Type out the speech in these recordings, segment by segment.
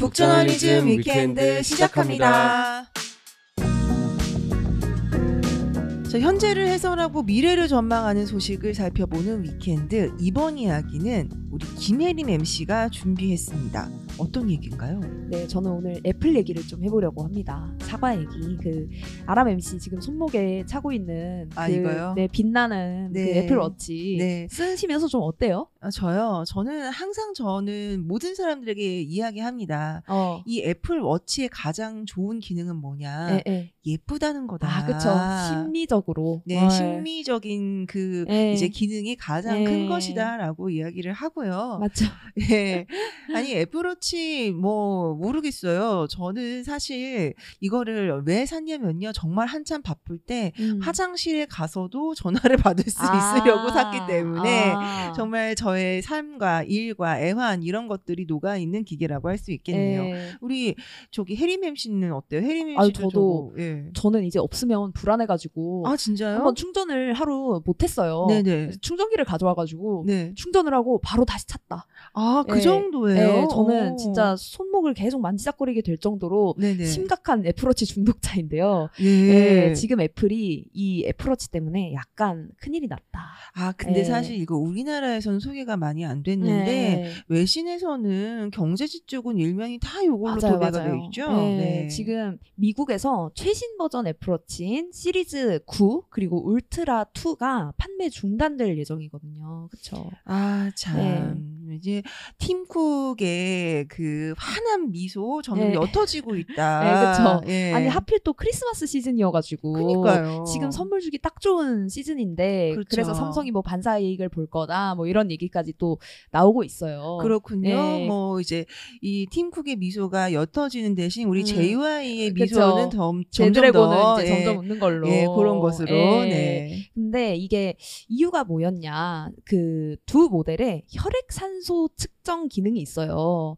북저널리즘 위켄드 시작합니다. 자, 현재를 해설하고 미래를 전망하는 소식을 살펴보는 위켄드. 이번 이야기는 우리 김혜림 MC가 준비했습니다. 어떤 얘기인가요? 네, 저는 오늘 애플 얘기를 좀 해보려고 합니다. 사과 얘기. 그 아람 MC 지금 손목에 차고 있는 아, 그, 이거요? 네, 빛나는 네. 그 애플 워치 네. 쓰시면서 좀 어때요? 아, 저요. 저는 항상 저는 모든 사람들에게 이야기합니다. 어. 이 애플 워치의 가장 좋은 기능은 뭐냐? 예, 예. 예쁘다는 거다. 아, 그쵸. 심리적으로. 네, 어, 심미적인 그 예. 이제 기능이 가장 예. 큰 것이다라고 이야기를 하고 요. 맞죠. 예. 아니 애플워치 뭐 모르겠어요. 저는 사실 이거를 왜 샀냐면요. 정말 한참 바쁠 때 음. 화장실에 가서도 전화를 받을 수 아. 있으려고 샀기 때문에 아. 정말 저의 삶과 일과 애환 이런 것들이 녹아 있는 기계라고 할 수 있겠네요. 예. 우리 저기 해림 MC는 어때요? 해림 아유, MC도 저도 저거, 예. 저는 이제 없으면 불안해가지고 아 진짜요? 한번 충전을 하루 못했어요. 네네. 충전기를 가져와가지고 네. 충전을 하고 바로 다시 찼다. 아 그 예. 정도예요. 네, 저는 오. 진짜 손목을 계속 만지작거리게 될 정도로 네네. 심각한 애플워치 중독자인데요. 예. 네, 지금 애플이 이 애플워치 때문에 약간 큰일이 났다. 아 근데 네. 사실 이거 우리나라에서는 소개가 많이 안 됐는데 네. 외신에서는 경제지 쪽은 일면이 다 이걸로 맞아요, 도배가 맞아요. 되어 있죠. 네, 지금 미국에서 최신 버전 애플워치인 시리즈 9 그리고 울트라 2가 판매 중단될 예정이거든요. 그렇죠. 아, 참. um, 이제 팀쿡의 그 환한 미소 점점 네. 옅어지고 있다. 네, 그쵸. 예. 아니 하필 또 크리스마스 시즌이어가지고 그니까요. 지금 선물 주기 딱 좋은 시즌인데 그렇죠. 그래서 삼성이 뭐 반사 이익을 볼 거다 뭐 이런 얘기까지 또 나오고 있어요. 그렇군요. 네. 뭐 이제 이 팀쿡의 미소가 옅어지는 대신 우리 음. JY의. 미소는 점, 점점 더 이제 예, 점점 웃는 걸로. 예, 그런 것으로. 예. 네. 근데 이게 이유가 뭐였냐? 그 두 모델에 혈액 산소 측정 기능이 있어요.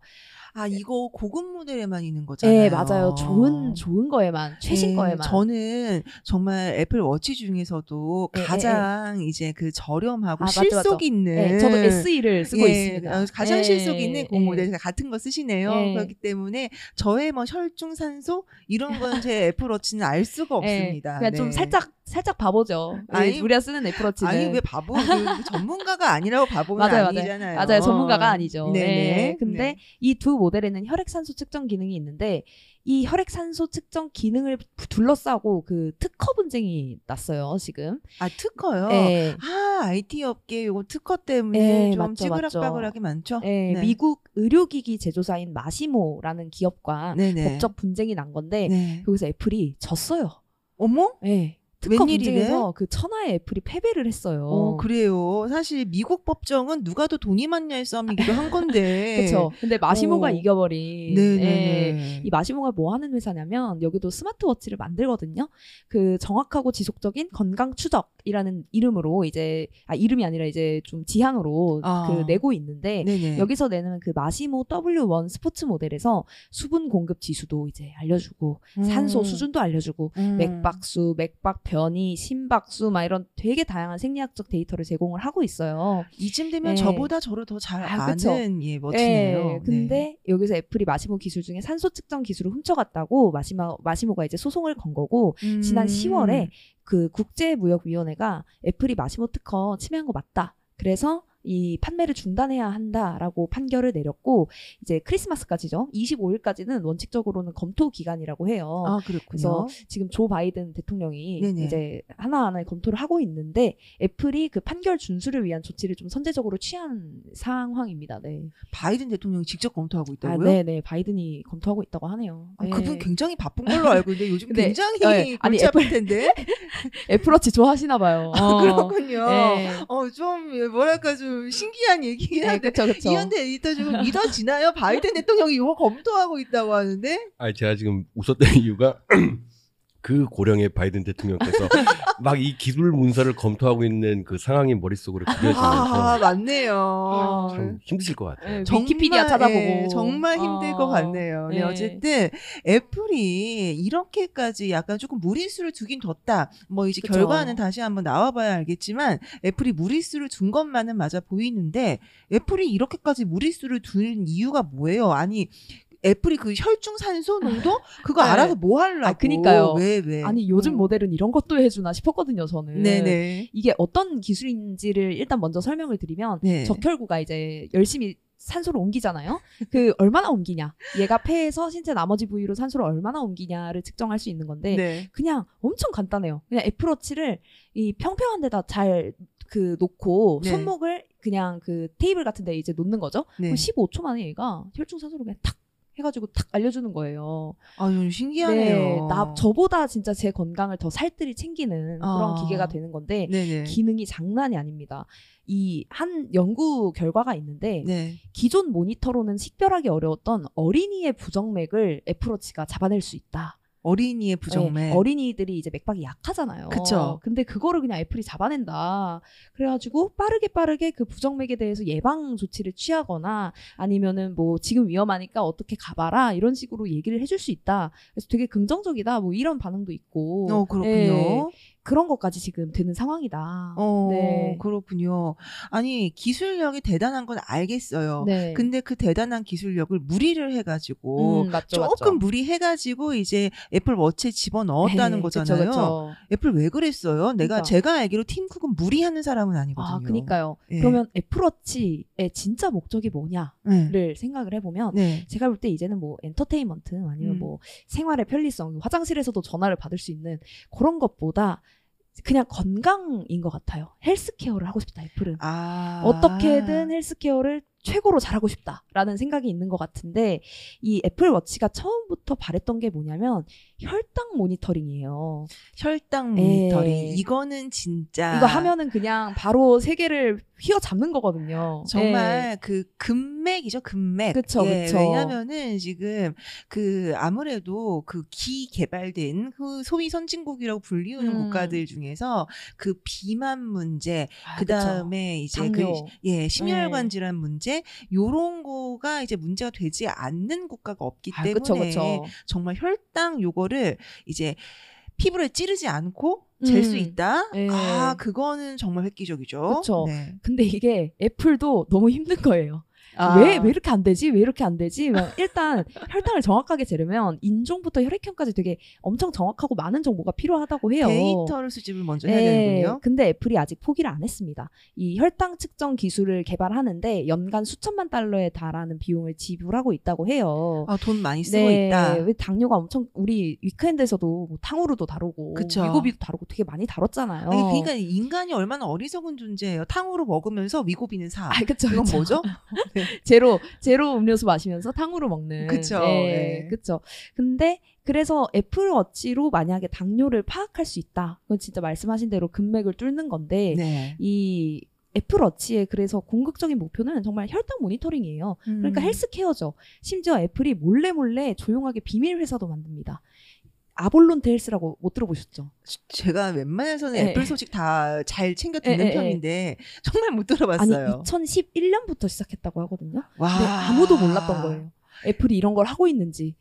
아 이거 고급 모델에만 있는 거잖아요. 네, 맞아요. 좋은 좋은 거에만 최신 네, 거에만. 저는 정말 애플 워치 중에서도 예, 예, 가장 이제 그 저렴하고 아, 맞죠, 실속 맞죠. 있는 네, 저도 SE를 쓰고 예, 있습니다. 어, 가장 예, 실속 있는 그 예. 모델 같은 거 쓰시네요. 예. 그렇기 때문에 저의 뭐 혈중 산소 이런 건 제 애플 워치는 알 수가 예, 없습니다. 그냥 좀 네. 살짝 살짝 바보죠. 아니, 우리가 쓰는 애플워치는 아니 왜 바보 그 전문가가 아니라고 바보는 맞아요, 맞아요. 아니잖아요. 맞아요. 전문가가 아니죠. 네네. 네. 근데 네. 이두 모델에는 혈액산소 측정 기능이 있는데 이 혈액산소 측정 기능을 둘러싸고 그 특허 분쟁이 났어요, 지금. 아 특허요. 네. 아 IT 업계 요거 특허 때문에 네, 좀 맞죠, 찌그락빠그락이 많죠. 네, 미국 의료기기 제조사인 마시모라는 기업과 네네. 법적 분쟁이 난 건데 네. 여기서 애플이 졌어요. 어머? 네. 특허? 분쟁에서 그 천하의 애플이 패배를 했어요. 어, 그래요. 사실 미국 법정은 누가 더 돈이 많냐의 싸움이기도 한 건데. 그렇죠. 근데 마시모가 어. 이겨버린. 예. 이 마시모가 뭐 하는 회사냐면 여기도 스마트워치를 만들거든요. 그 정확하고 지속적인 건강 추적이라는 이름으로 이제 아 이름이 아니라 이제 좀 지향으로 아. 그 내고 있는데 네네. 여기서 내는 그 마시모 W1 스포츠 모델에서 수분 공급 지수도 이제 알려주고 산소 음. 수준도 알려주고 음. 맥박수, 맥박 변이, 심박수 막 이런 되게 다양한 생리학적 데이터를 제공을 하고 있어요. 이쯤 되면 예. 저보다 저를 더잘 아, 아는 그쵸. 예 멋지네요. 예, 근데 여기서 애플이 마시모 기술 중에 산소 측정 기술을 훔쳐갔다고 마시모, 마시모가 이제 소송을 건 거고 네. 음. 지난 10월에 그 국제무역위원회가 애플이 마시모 특허 침해한 거 맞다. 그래서 이 판매를 중단해야 한다라고 판결을 내렸고 이제 크리스마스까지죠. 25일까지는 원칙적으로는 검토 기간이라고 해요. 아 그렇군요. 그래서 지금 조 바이든 대통령이 네네. 이제 하나하나 검토를 하고 있는데 애플이 그 판결 준수를 위한 조치를 좀 선제적으로 취한 상황입니다. 네. 바이든 대통령이 직접 검토하고 아, 있다고요? 네, 네. 바이든이 검토하고 있다고 하네요. 아, 네. 그분 굉장히 바쁜 걸로 알고 있는데 요즘 근데, 굉장히 네, 아니, 아플 텐데. 애플워치 좋아하시나 봐요. 아, 어. 그렇군요. 네. 어, 좀 뭐랄까 좀 신기한 얘기긴 네, 한데 그쵸, 그쵸. 이현대 에디터 좀 믿어지나요? 바이든 대통령이 이거 검토하고 있다고 하는데 아니 제가 지금 웃었던 이유가 그 고령의 바이든 대통령께서 막 이 기술 문서를 검토하고 있는 그 상황이 머릿속으로 아 그려지면서 맞네요. 참 힘드실 것 같아요. 네, 정말, 위키피디아 찾아보고 예, 정말 힘들 어. 것 같네요. 네, 네. 어쨌든 애플이 이렇게까지 약간 조금 무리수를 두긴 뒀다. 뭐 이제 그쵸. 결과는 다시 한번 나와봐야 알겠지만 애플이 무리수를 둔 것만은 맞아 보이는데 애플이 이렇게까지 무리수를 둔 이유가 뭐예요? 아니 애플이 그 혈중 산소 농도 그거 네. 알아서 뭐 하려고? 아, 그니까요. 왜 왜? 아니 요즘 음. 모델은 이런 것도 해주나 싶었거든요 저는. 네네. 이게 어떤 기술인지를 일단 먼저 설명을 드리면 네. 적혈구가 이제 열심히 산소를 옮기잖아요. 그 얼마나 옮기냐. 얘가 폐에서 신체 나머지 부위로 산소를 얼마나 옮기냐를 측정할 수 있는 건데 네. 그냥 엄청 간단해요. 그냥 애플워치를 이 평평한 데다 잘 그 놓고 네. 손목을 그냥 그 테이블 같은 데 이제 놓는 거죠. 네. 그럼 15초 만에 얘가 혈중 산소를 그냥 탁 해가지고 탁 알려주는 거예요. 아, 좀 신기하네요. 네, 나 저보다 진짜 제 건강을 더 살뜰히 챙기는 그런 아. 기계가 되는 건데 네네. 기능이 장난이 아닙니다. 이 한 연구 결과가 있는데 네. 기존 모니터로는 식별하기 어려웠던 어린이의 부정맥을 애플워치가 잡아낼 수 있다. 어린이의 부정맥. 네, 어린이들이 이제 맥박이 약하잖아요. 그쵸. 근데 그거를 그냥 애플이 잡아낸다. 그래가지고 빠르게 빠르게 그 부정맥에 대해서 예방 조치를 취하거나 아니면은 뭐 지금 위험하니까 어떻게 가봐라 이런 식으로 얘기를 해줄 수 있다. 그래서 되게 긍정적이다. 뭐 이런 반응도 있고. 어, 그렇군요. 네, 그런 것까지 지금 되는 상황이다. 어, 네. 그렇군요. 아니, 기술력이 대단한 건 알겠어요. 네. 근데 그 대단한 기술력을 무리를 해가지고 음, 맞죠, 조금 맞죠. 무리해가지고 이제 애플 워치에 집어 넣었다는 네, 그쵸, 거잖아요. 그쵸. 애플 왜 그랬어요? 내가 그러니까. 제가 알기로 팀 쿡은 무리하는 사람은 아니거든요. 아, 그니까요. 예. 그러면 애플워치의 진짜 목적이 뭐냐를 네. 생각을 해보면 네. 제가 볼 때 이제는 뭐 엔터테인먼트 아니면 음. 뭐 생활의 편리성, 화장실에서도 전화를 받을 수 있는 그런 것보다 그냥 건강인 것 같아요. 헬스케어를 하고 싶다, 애플은. 아. 어떻게든 헬스케어를 최고로 잘하고 싶다라는 생각이 있는 것 같은데 이 애플워치가 처음부터 바랬던 게 뭐냐면 혈당 모니터링이에요. 혈당 예. 모니터링. 이거는 진짜 이거 하면은 그냥 바로 세계를 휘어잡는 거거든요. 정말 그 금맥이죠, 금맥. 그쵸, 예, 그쵸. 왜냐면은 지금 그 아무래도 그 기 개발된 그 소위 선진국이라고 불리우는 음. 국가들 중에서 그 비만 문제, 아, 그 다음에 이제 그 당뇨. 예, 심혈관 네. 질환 문제, 요런 거가 이제 문제가 되지 않는 국가가 없기 아, 때문에 그쵸, 그쵸. 정말 혈당 요거를 이제 피부를 찌르지 않고 잴수 음. 있다. 네. 아, 그거는 정말 획기적이죠. 그쵸. 네. 근데 이게 애플도 너무 힘든 거예요. 아. 왜, 왜 이렇게 안 되지? 왜 이렇게 안 되지? 막 일단 혈당을 정확하게 재려면 인종부터 혈액형까지 되게 엄청 정확하고 많은 정보가 필요하다고 해요. 데이터를 수집을 먼저 해야 네, 되는군요. 근데 애플이 아직 포기를 안 했습니다. 이 혈당 측정 기술을 개발하는데 연간 수천만 달러에 달하는 비용을 지불하고 있다고 해요. 아, 돈 많이 쓰고 있다. 왜 당뇨가 엄청 우리 위크엔드에서도 뭐 탕후루도 다루고 그쵸. 위고비도 다루고 되게 많이 다뤘잖아요. 아니, 그러니까 인간이 얼마나 어리석은 존재예요. 탕후루 먹으면서 위고비는 사. 아, 그쵸, 이건 그쵸. 뭐죠? 네. 제로 제로 음료수 마시면서 탕후루 먹는. 그쵸, 예, 예. 그쵸. 근데 그래서 애플워치로 만약에 당뇨를 파악할 수 있다. 그건 진짜 말씀하신 대로 금맥을 뚫는 건데 네. 이 애플워치의 그래서 궁극적인 목표는 정말 혈당 모니터링이에요. 그러니까 음. 헬스케어죠. 심지어 애플이 몰래 몰래 조용하게 비밀 회사도 만듭니다. Avolonte Health라고 못 들어보셨죠? 제가 웬만해서는 예. 애플 소식 다 잘 챙겨 듣는 예, 예, 편인데 정말 못 아니 들어봤어요. 2011년부터 시작했다고 하거든요. 와. 아무도 몰랐던 거예요. 애플이 이런 걸 하고 있는지.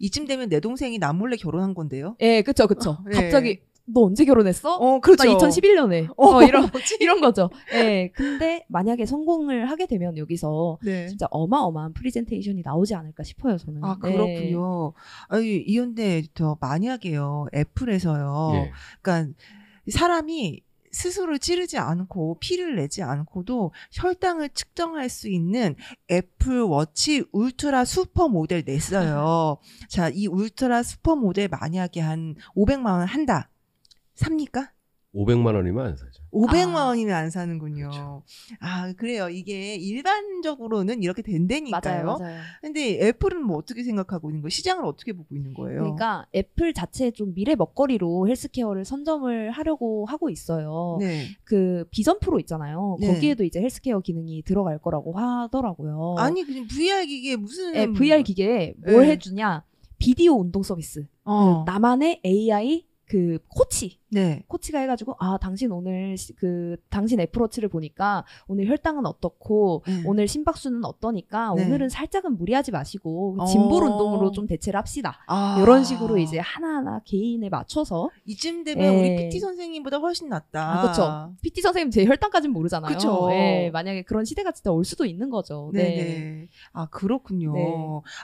이쯤 되면 내 동생이 나 몰래 결혼한 건데요. 예, 그쵸, 그쵸. 어, 예. 갑자기 너 언제 결혼했어? 어, 그렇죠. 나 2011년에. 어, 어, 이런? 이런 거죠. 예. 근데 만약에 성공을 하게 되면 여기서 네. 진짜 어마어마한 프리젠테이션이 나오지 않을까 싶어요, 저는. 아 네. 그렇군요. 아니 이연대 에디터 만약에요 애플에서요. 예. 그러니까 사람이 스스로 찌르지 않고 피를 내지 않고도 혈당을 측정할 수 있는 애플 워치 울트라 슈퍼 모델 냈어요. 자, 이 울트라 슈퍼 모델 만약에 한 500만 원 한다. 삽니까? 500만 원이면 안 사죠. 500만 아. 원이면 안 사는군요. 그렇죠. 아, 그래요. 이게 일반적으로는 이렇게 된다니까요. 맞아요, 맞아요. 근데 애플은 뭐 어떻게 생각하고 있는 거예요? 시장을 어떻게 보고 있는 거예요? 그러니까 애플 자체 좀 미래 먹거리로 헬스케어를 선점을 하려고 하고 있어요. 네. 그 비전 프로 있잖아요. 네. 거기에도 이제 헬스케어 기능이 들어갈 거라고 하더라고요. 아니 그냥 VR 기계 무슨 예, VR 기계에 뭘 네. 해주냐? 비디오 운동 서비스. 어. 그 나만의 AI 그 코치 네. 코치가 해가지고 아 당신 오늘 시- 그 당신 애플워치를 보니까 오늘 혈당은 어떻고 네. 오늘 심박수는 어떠니까 네. 오늘은 살짝은 무리하지 마시고 어. 짐볼 운동으로 좀 대체를 합시다. 아. 이런 식으로 이제 하나하나 개인에 맞춰서 이쯤 되면 예. 우리 PT 선생님보다 훨씬 낫다. 아, 그쵸. PT 선생님 제 혈당까지는 모르잖아요. 그쵸. 예, 만약에 그런 시대가 진짜 올 수도 있는 거죠. 네. 네 네. 아, 그렇군요. 네.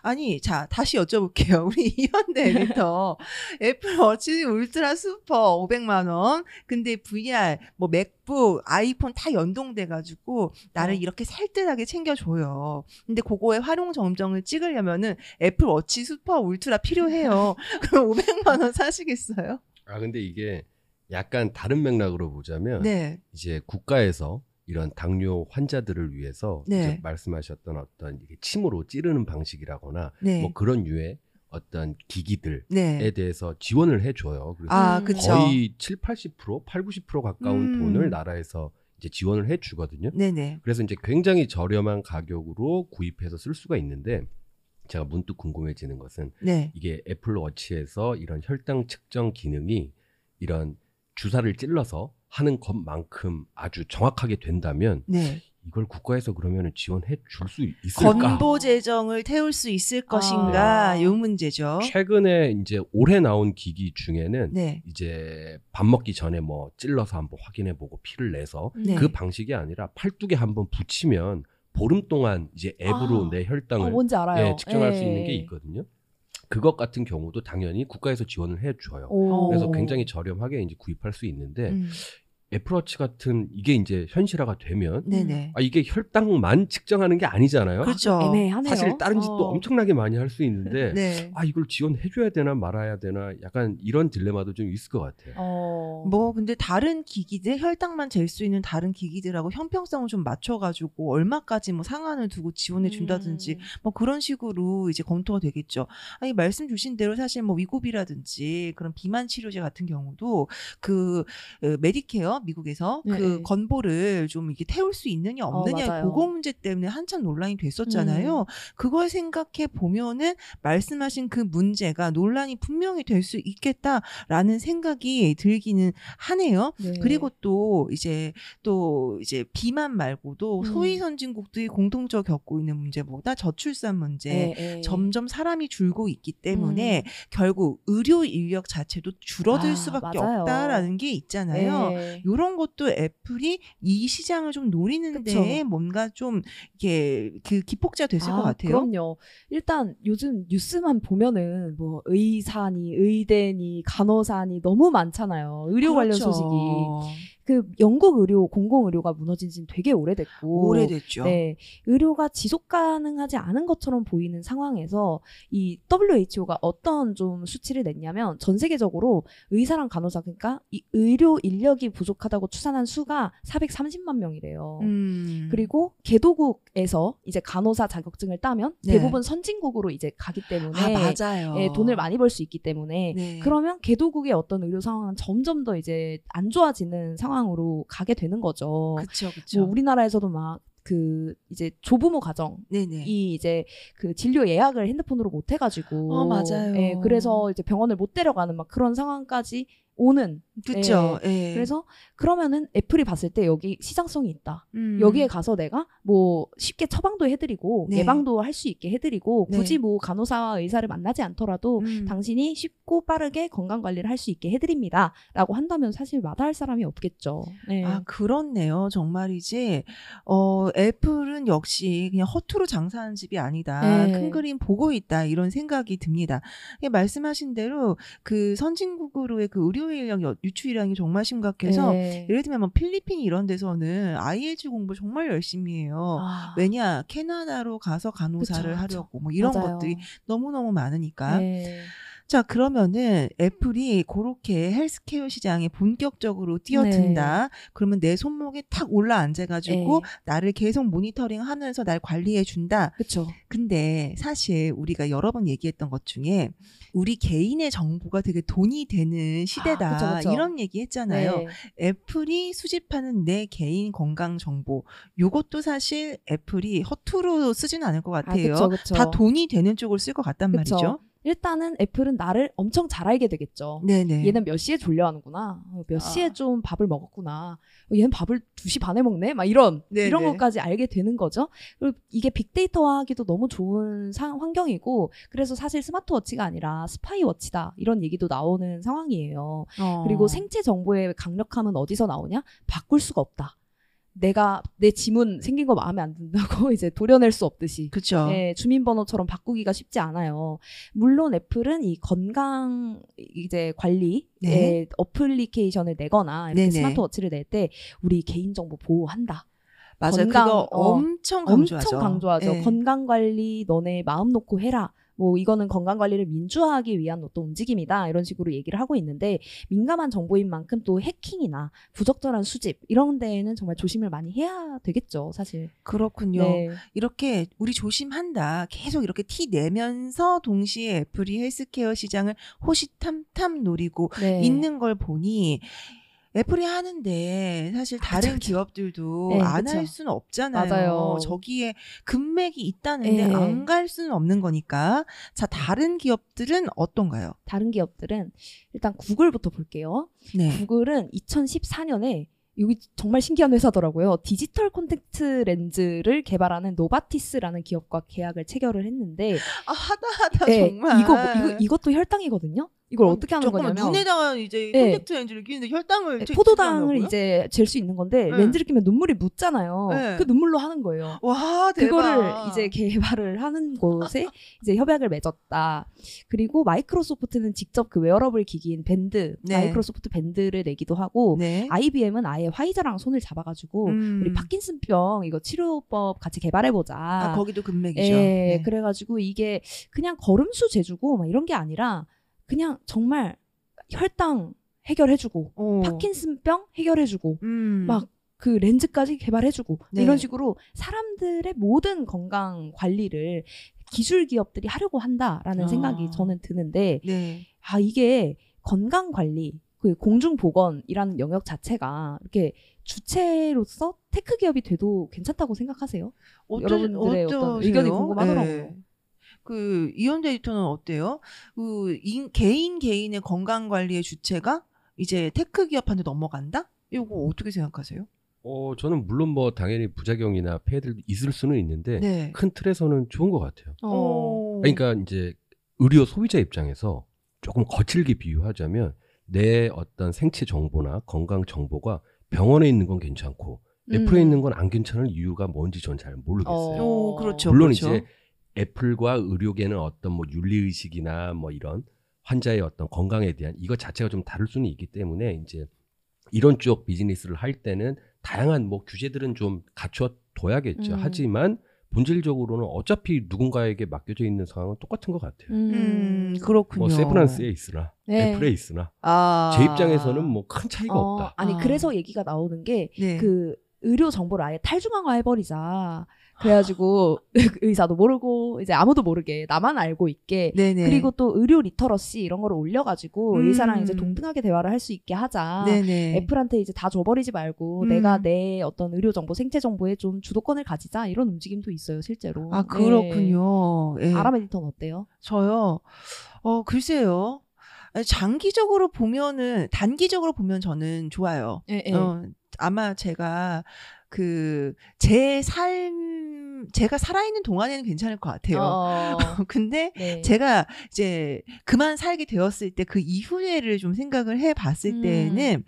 아니, 자, 다시 여쭤볼게요. 우리 이연대 에디터. 애플워치 울트라 슈퍼 500만 원. 근데 VR, 뭐 맥북, 아이폰 다 연동돼 가지고 나를 어. 이렇게 살뜰하게 챙겨 줘요. 근데 그거에 화룡점정을 찍으려면은 애플 워치 슈퍼 울트라 필요해요. 그럼 500만 원 사시겠어요? 아 근데 이게 약간 다른 맥락으로 보자면 네. 이제 국가에서 이런 당뇨 환자들을 위해서 네. 말씀하셨던 어떤 침으로 찌르는 방식이라거나 네. 뭐 그런 유의 어떤 기기들에 네. 대해서 지원을 해줘요. 그래서 아. 거의 7, 80%, 8, 90% 가까운 음. 돈을 나라에서 이제 지원을 해주거든요. 네네. 그래서 이제 굉장히 저렴한 가격으로 구입해서 쓸 수가 있는데 제가 문득 궁금해지는 것은 네. 이게 애플워치에서 이런 혈당 측정 기능이 이런 주사를 찔러서 하는 것만큼 아주 정확하게 된다면 네. 이걸 국가에서 그러면 지원해 줄 수 있을까? 건보 재정을 태울 수 있을 것인가 아. 요 문제죠. 최근에 이제 올해 나온 기기 중에는 네. 이제 밥 먹기 전에 뭐 찔러서 한번 확인해 보고 피를 내서 네. 그 방식이 아니라 팔뚝에 한번 붙이면 보름 동안 이제 앱으로 아. 내 어, 혈당을 뭔지 알아요. 예, 측정할 수 예. 있는 게 있거든요. 그것 같은 경우도 당연히 국가에서 지원을 해 줘요. 오. 그래서 굉장히 저렴하게 이제 구입할 수 있는데 음. 애플워치 같은 이게 이제 현실화가 되면 네네. 아 이게 혈당만 측정하는 게 아니잖아요. 그렇죠. 애매하네요. 사실 다른 짓도 어. 엄청나게 많이 할 수 있는데 네. 아 이걸 지원해 줘야 되나 말아야 되나 약간 이런 딜레마도 좀 있을 것 같아요. 어. 뭐 근데 다른 기기들 혈당만 잴 수 있는 다른 기기들하고 형평성을 좀 맞춰 가지고 얼마까지 뭐 상한을 두고 지원해 준다든지 음. 뭐 그런 식으로 이제 검토가 되겠죠. 아니 말씀 주신 대로 사실 뭐 위고비라든지 그런 비만 치료제 같은 경우도 그 어, 메디케어 미국에서 네, 그 네. 건보를 좀 이게 태울 수 있느냐 어, 없느냐 맞아요. 그거 문제 때문에 한참 논란이 됐었잖아요. 음. 그걸 생각해 보면은 말씀하신 그 문제가 논란이 분명히 될 수 있겠다라는 생각이 들기는 하네요. 네. 그리고 또 이제 또 이제 비만 말고도 음. 소위 선진국들이 공통적으로 겪고 있는 문제보다 저출산 문제 예, 예. 점점 사람이 줄고 있기 때문에 음. 결국 의료 인력 자체도 줄어들 아, 수밖에 맞아요. 없다라는 게 있잖아요. 예. 이런 것도 애플이 이 시장을 좀 노리는데 그쵸. 뭔가 좀 이게 그 기폭제가 됐을 아, 것 같아요. 그럼요. 일단 요즘 뉴스만 보면은 뭐 의사니 의대니 간호사니 너무 많잖아요. 의료 관련 그렇죠. 소식이. 그 영국 의료 공공 의료가 무너진 지는 되게 오래됐고 오래됐죠. 네, 의료가 지속 가능하지 않은 것처럼 보이는 상황에서 이 WHO가 어떤 좀 수치를 냈냐면 전 세계적으로 의사랑 간호사 그러니까 이 의료 인력이 부족하다고 추산한 수가 430만 명이래요. 음. 그리고 개도국에서 이제 간호사 자격증을 따면 네. 대부분 선진국으로 이제 가기 때문에 아 맞아요. 예, 돈을 많이 벌 수 있기 때문에 네. 그러면 개도국의 어떤 의료 상황은 점점 더 이제 안 좋아지는 상황 으로 가게 되는 거죠. 그쵸 그쵸. 뭐 우리나라에서도 막그 이제 조부모 가정 네네. 이 이제 그 진료 예약을 핸드폰으로 못 해가지고 어, 맞아요. 예, 그래서 이제 병원을 못 데려가는 막 그런 상황까지 오는 그쵸. 예. 그래서 그러면은 애플이 봤을 때 여기 시장성이 있다. 음. 여기에 가서 내가 뭐 쉽게 처방도 해드리고 네. 예방도 할 수 있게 해드리고 네. 굳이 뭐 간호사와 의사를 만나지 않더라도 음. 당신이 쉽고 빠르게 건강 관리를 할 수 있게 해드립니다라고 한다면 사실 마다할 사람이 없겠죠. 네. 아, 그렇네요. 정말이지. 어, 애플은 역시 그냥 허투루 장사하는 집이 아니다. 네. 큰 그림 보고 있다. 이런 생각이 듭니다. 말씀하신 대로 그 선진국으로의 그 의료 인력 여- 유출량이 정말 심각해서 네. 예를 들면 뭐 필리핀 이런 데서는 IH 공부 정말 열심히 해요. 아, 왜냐 캐나다로 가서 간호사를 그쵸, 그쵸. 하려고 뭐 이런 맞아요. 것들이 너무 너무 많으니까 네. 자, 그러면은 애플이 그렇게 헬스케어 시장에 본격적으로 뛰어든다. 그러면 내 손목에 탁 올라 앉아가지고 네. 나를 계속 모니터링 하면서 날 관리해 준다. 그쵸. 근데 사실 우리가 여러 번 얘기했던 것 중에 우리 개인의 정보가 되게 돈이 되는 시대다. 아, 그쵸, 그쵸. 이런 얘기 했잖아요. 네. 애플이 수집하는 내 개인 건강 정보. 요것도 사실 애플이 허투루 쓰진 않을 것 아, 같아요. 그쵸, 그쵸. 다 돈이 되는 쪽을 쓸 것 같단. 말이죠. 일단은 애플은 나를 엄청 잘 알게 되겠죠. 네네. 얘는 몇 시에 졸려하는구나. 어, 몇 시에 아. 좀 밥을 먹었구나. 어, 얘는 밥을 2시 반에 먹네. 막 이런 네네. 이런 것까지 알게 되는 거죠. 그리고 이게 빅데이터화하기도 너무 좋은 상, 환경이고 그래서 사실 스마트워치가 아니라 스파이워치다 이런 얘기도 나오는 상황이에요. 어. 그리고 생체 정보의 강력함은 어디서 나오냐? 바꿀 수가 없다. 내가 내 지문 생긴 거 마음에 안 든다고 이제 도려낼 수 없듯이 그쵸. 예, 주민번호처럼 바꾸기가 쉽지 않아요. 물론 애플은 이 건강 이제 관리 네. 의 어플리케이션을 내거나 이렇게 네네. 스마트워치를 낼 때 우리 개인정보 보호한다. 맞아요. 건강, 그거 어, 엄청 강조하죠. 엄청 강조하죠. 예. 건강 관리 너네 마음 놓고 해라. 뭐 이거는 건강 관리를 민주화하기 위한 어떤 움직임이다 이런 식으로 얘기를 하고 있는데 민감한 정보인 만큼 또 해킹이나 부적절한 수집 이런 데에는 정말 조심을 많이 해야 되겠죠 사실. 그렇군요. 네. 이렇게 우리 조심한다. 계속 이렇게 티 내면서 동시에 애플이 헬스케어 시장을 호시탐탐 노리고 네. 있는 걸 보니 애플이 하는데 사실 다른 그쵸, 그쵸. 기업들도 네, 안 그쵸. 할 수는 없잖아요. 맞아요. 저기에 금맥이 있다는데 네. 안갈 수는 없는 거니까. 자, 다른 기업들은 어떤가요? 다른 기업들은 일단 구글부터 볼게요. 네. 구글은 2014년에 여기 정말 신기한 회사더라고요. 디지털 콘택트 렌즈를 개발하는 노바티스라는 기업과 계약을 체결을 했는데 아, 하다 하다 네, 정말. 이거 뭐- 이거 이것도 혈당이거든요. 이걸 어떻게 하는 거냐면 눈에다가 이제 네. 콘택트 렌즈를 끼는데 혈당을 네, 체- 포도당을? 이제 잴 수 있는 건데 네. 렌즈를 끼면 눈물이 묻잖아요. 네. 그 눈물로 하는 거예요. 와, 대박. 그거를 이제 개발을 하는 곳에 이제 협약을 맺었다. 그리고 마이크로소프트는 직접 그 웨어러블 기기인 밴드, 네. 마이크로소프트 밴드를 내기도 하고 네. IBM은 아예 화이자랑 손을 잡아가지고 음. 우리 파킨슨병 이거 치료법 같이 개발해보자. 아, 거기도 금맥이죠. 예, 네. 그래가지고 이게 그냥 걸음수 재주고 막 이런 게 아니라 그냥 정말 혈당 해결해주고 오. 파킨슨병 해결해주고 음. 막 그 렌즈까지 개발해주고 네. 이런 식으로 사람들의 모든 건강 관리를 기술 기업들이 하려고 한다라는 아. 생각이 저는 드는데 네. 아 이게 건강 관리 그 공중 보건이라는 영역 자체가 이렇게 주체로서 tech 기업이 돼도 괜찮다고 생각하세요? 여러분들의 어떤 의견이? 궁금하더라고요. 네. 그 이현대 에디터는 어때요? 그 인- 개인 개인의 건강 관리의 주체가 이제 tech 기업한테 넘어간다? 이거 어떻게 생각하세요? 어, 저는 물론 뭐 당연히 부작용이나 폐해들 있을 수는 있는데 네. 큰 틀에서는 좋은 것 같아요. 어. 그러니까 이제 의료 소비자 입장에서 조금 거칠게 비유하자면 내 어떤 생체 정보나 건강 정보가 병원에 있는 건 괜찮고 애플에 음. 있는 건 안 괜찮을 이유가 뭔지 전 잘 모르겠어요. 어, 그렇죠. 물론 그렇죠. 이제 애플과 의료계는 어떤 뭐 윤리 의식이나 뭐 이런 환자의 어떤 건강에 대한 이것 자체가 좀 다를 수는 있기 때문에 이제 이런 쪽 비즈니스를 할 때는 다양한 뭐 규제들은 좀 갖춰 둬야겠죠. 음. 하지만 본질적으로는 어차피 누군가에게 맡겨져 있는 상황은 똑같은 것 같아요. 음, 그렇군요. 뭐 세브란스에 있으나 네. 애플에 있으나 아. 제 입장에서는 뭐 큰 차이가 어, 없다. 아니 아. 그래서 얘기가 나오는 게 네. 그 의료 정보를 아예 탈중앙화 해버리자. 그래가지고 의사도 모르고 이제 아무도 모르게 나만 알고 있게 네네. 그리고 또 의료 literacy 이런 거를 올려가지고 음. 의사랑 이제 동등하게 대화를 할 수 있게 하자. 네네. 애플한테 이제 다 줘버리지 말고 음. 내가 내 어떤 의료 정보, 생체 정보에 좀 주도권을 가지자 이런 움직임도 있어요 실제로. 아 그렇군요. 네. 예. 아람 에디터는 어때요? 저요. 어 글쎄요. 아니, 장기적으로 보면은 단기적으로 보면 저는 좋아요. 예, 예. 어, 아마 제가 그 제 삶 제가 살아있는 동안에는 괜찮을 것 같아요. 어, 근데 네. 제가 이제 그만 살게 되었을 때 그 이후에를 좀 생각을 해 봤을 음. 때는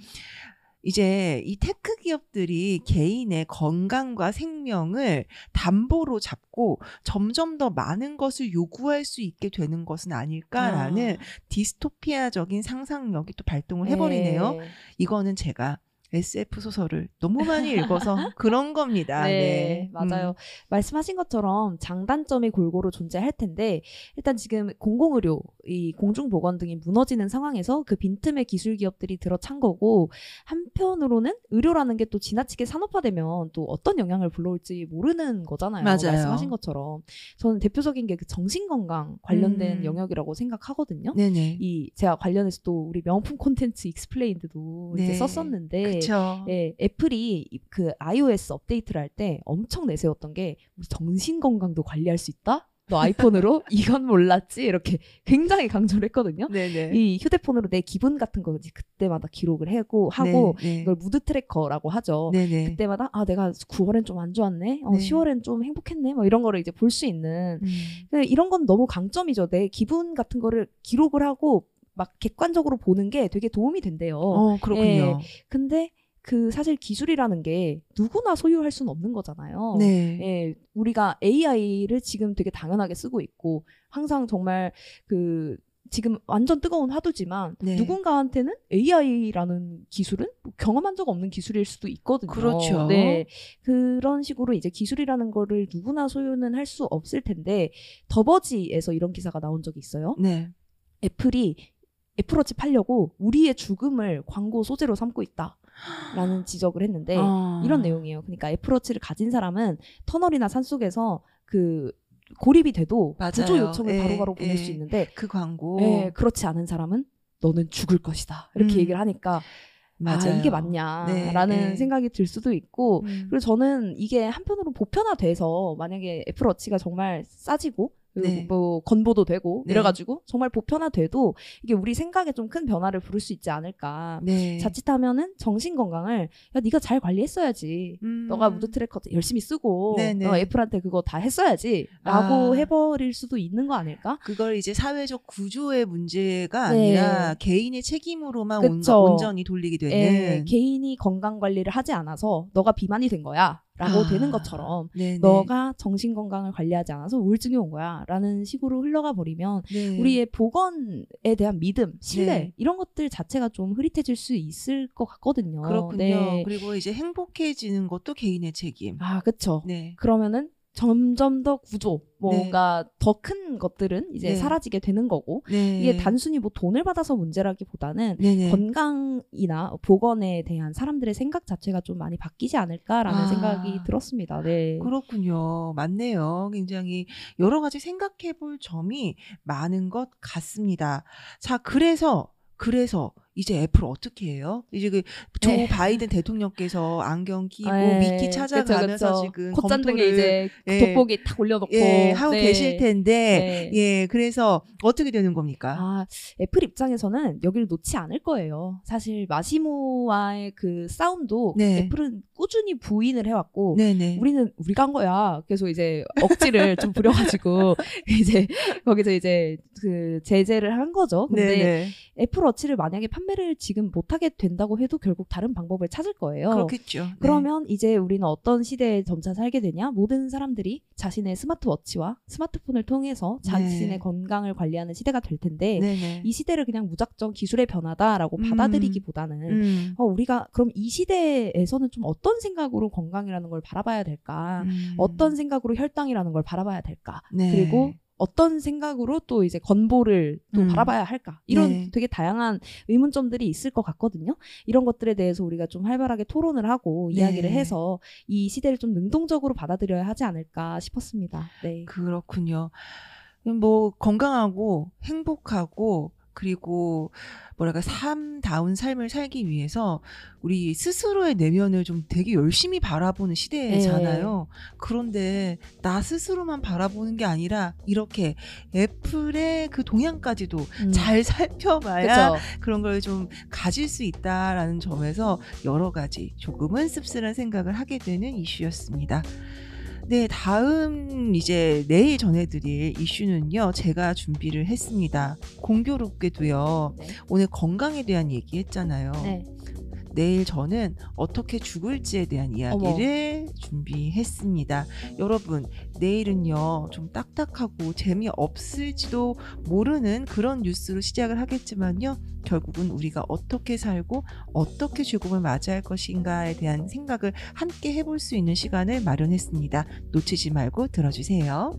이제 이 tech 기업들이 개인의 건강과 생명을 담보로 잡고 점점 더 많은 것을 요구할 수 있게 되는 것은 아닐까라는 아. 디스토피아적인 상상력이 또 발동을 해버리네요. 네. 이거는 제가 SF 소설을 너무 많이 읽어서 그런 겁니다. 네, 네, 맞아요. 음. 말씀하신 것처럼 장단점이 골고루 존재할 텐데 일단 지금 공공의료, 이 공중보건 등이 무너지는 상황에서 그 빈틈의 기술 기업들이 들어찬 거고 한편으로는 의료라는 게 또 지나치게 산업화되면 또 어떤 영향을 불러올지 모르는 거잖아요. 맞아요. 말씀하신 것처럼 저는 대표적인 게 그 정신건강 관련된 음. 영역이라고 생각하거든요. 네네. 이 제가 관련해서 또 우리 명품 콘텐츠 Explained도 이제 네. 썼었는데 그렇죠. 예, 애플이 그 iOS 업데이트를 할 때 엄청 내세웠던 게 우리 정신 건강도 관리할 수 있다. 너 아이폰으로 이건 몰랐지 이렇게 굉장히 강조를 했거든요. 네네. 이 휴대폰으로 내 기분 같은 거 이제 그때마다 기록을 하고 하고 네, 네. 이걸 mood tracker라고 하죠. 네네. 그때마다 아 내가 9월엔 좀 안 좋았네, 어, 네. 10월엔 좀 행복했네, 뭐 이런 거를 이제 볼 수 있는 음. 이런 건 너무 강점이죠. 내 기분 같은 거를 기록을 하고 막 객관적으로 보는 게 되게 도움이 된대요. 어, 그렇군요. 근데 그 사실 기술이라는 게 누구나 소유할 수는 없는 거잖아요. 네. 예, 우리가 AI를 지금 되게 당연하게 쓰고 있고 항상 정말 그 지금 완전 뜨거운 화두지만 네. 누군가한테는 AI라는 기술은 뭐 경험한 적 없는 기술일 수도 있거든요. 그렇죠. 네. 그런 식으로 이제 기술이라는 거를 누구나 소유는 할 수 없을 텐데 더버지에서 이런 기사가 나온 적이 있어요. 네. 애플이 애플워치 팔려고 우리의 죽음을 광고 소재로 삼고 있다 라는 지적을 했는데 아. 이런 내용이에요. 그러니까 애플워치를 가진 사람은 터널이나 산속에서 그 고립이 돼도 맞아요. 구조 요청을 예, 바로바로 보낼 예. 수 있는데 그 광고. 예, 그렇지 않은 사람은 너는 죽을 것이다. 이렇게 음. 얘기를 하니까 맞아요. 아, 이게 맞냐라는 네, 네. 생각이 들 수도 있고 음. 그리고 저는 이게 한편으로 보편화돼서 만약에 애플워치가 정말 싸지고 네. 뭐 건보도 되고 네. 이래가지고 정말 보편화돼도 이게 우리 생각에 좀 큰 변화를 부를 수 있지 않을까. 네. 자칫하면은 정신 건강을 야 네가 잘 관리했어야지. 음. 너가 mood tracker 열심히 쓰고 네네. 어, 애플한테 그거 다 했어야지라고 아. 해버릴 수도 있는 거 아닐까? 그걸 이제 사회적 구조의 문제가 네. 아니라 개인의 책임으로만 온. 온전히 돌리게 되는 예, 개인이 건강 관리를 하지 않아서 너가 비만이 된 거야 라고 아. 되는 것처럼 네네. 너가 정신 건강을 관리하지 않아서 우울증이 온 거야 라는 식으로 흘러가 버리면 네. 우리의 보건에 대한 믿음, 신뢰 네. 이런 것들 자체가 좀 흐릿해질 수 있을 것 같거든요. 그렇군요. 네. 그리고 이제 행복해지는 것도 개인의 책임. 아. 네. 그러면은 점점 더 구조, 뭔가 더큰 것들은 이제 네. 사라지게 되는 거고 네. 이게 단순히 뭐 돈을 받아서 문제라기보다는 네네. 건강이나 보건에 대한 사람들의 생각 자체가 좀 많이 바뀌지 않을까라는 아. 생각이 들었습니다. 네. 그렇군요. 맞네요. 굉장히 여러 가지 생각해 볼 점이 많은 것 같습니다. 자, 그래서, 그래서 이제 애플 어떻게 해요? 이제 그 조 네. 바이든 대통령께서 안경 끼고 네, 위키 찾아가면서 그쵸, 그쵸. 지금 콧잔등에 이제 예. 돋보기 탁 올려놓고 예, 하고 네. 계실 텐데, 네. 예, 그래서 어떻게 되는 겁니까? 아, 애플 입장에서는 여기를 놓지 않을 거예요. 사실 마시모와의 그 싸움도 네. 애플은 꾸준히 부인을 해왔고. 우리는 우리가 한 거야. 그래서 이제 억지를 좀 부려가지고 이제 거기서 이제 그 제재를 한 거죠. 근데 네네. 애플 워치를 만약에 판 매를 지금 못하게 된다고 해도 결국 다른 방법을 찾을 거예요. 그렇겠죠. 네. 그러면 이제 우리는 어떤 시대에 점차 살게 되냐? 모든 사람들이 자신의 스마트워치와 스마트폰을 통해서 자신의 네. 건강을 관리하는 시대가 될 텐데 네네. 이 시대를 그냥 무작정 기술의 변화다라고 음. 받아들이기보다는 음. 어, 우리가 그럼 이 시대에서는 좀 어떤 생각으로 건강이라는 걸 바라봐야 될까? 음. 어떤 생각으로 혈당이라는 걸 바라봐야 될까? 네. 그리고 어떤 생각으로 또 이제 건보를 또 음. 바라봐야 할까? 이런 네. 되게 다양한 의문점들이 있을 것 같거든요. 이런 것들에 대해서 우리가 좀 활발하게 토론을 하고 네. 이야기를 해서 이 시대를 좀 능동적으로 받아들여야 하지 않을까 싶었습니다. 네. 그렇군요. 뭐 건강하고 행복하고 그리고 뭐랄까 삶다운 삶을 살기 위해서 우리 스스로의 내면을 좀 되게 열심히 바라보는 시대잖아요. 그런데 나 스스로만 바라보는 게 아니라 이렇게 애플의 그 동향까지도 음. 잘 살펴봐야 그쵸? 그런 걸 좀 가질 수 있다라는 점에서 여러 가지 조금은 씁쓸한 생각을 하게 되는 이슈였습니다. 네, 다음 이제 내일 전해드릴 이슈는요, 제가 준비를 했습니다. 공교롭게도요, 네. 오늘 건강에 대한 얘기 했잖아요. 네. 내일 저는 어떻게 죽을지에 대한 이야기를 준비했습니다. 여러분, 내일은요, 좀 딱딱하고 재미없을지도 모르는 그런 뉴스로 시작을 하겠지만요, 결국은 우리가 어떻게 살고 어떻게 죽음을 맞이할 것인가에 대한 생각을 함께 해볼 수 있는 시간을 마련했습니다. 놓치지 말고 들어주세요.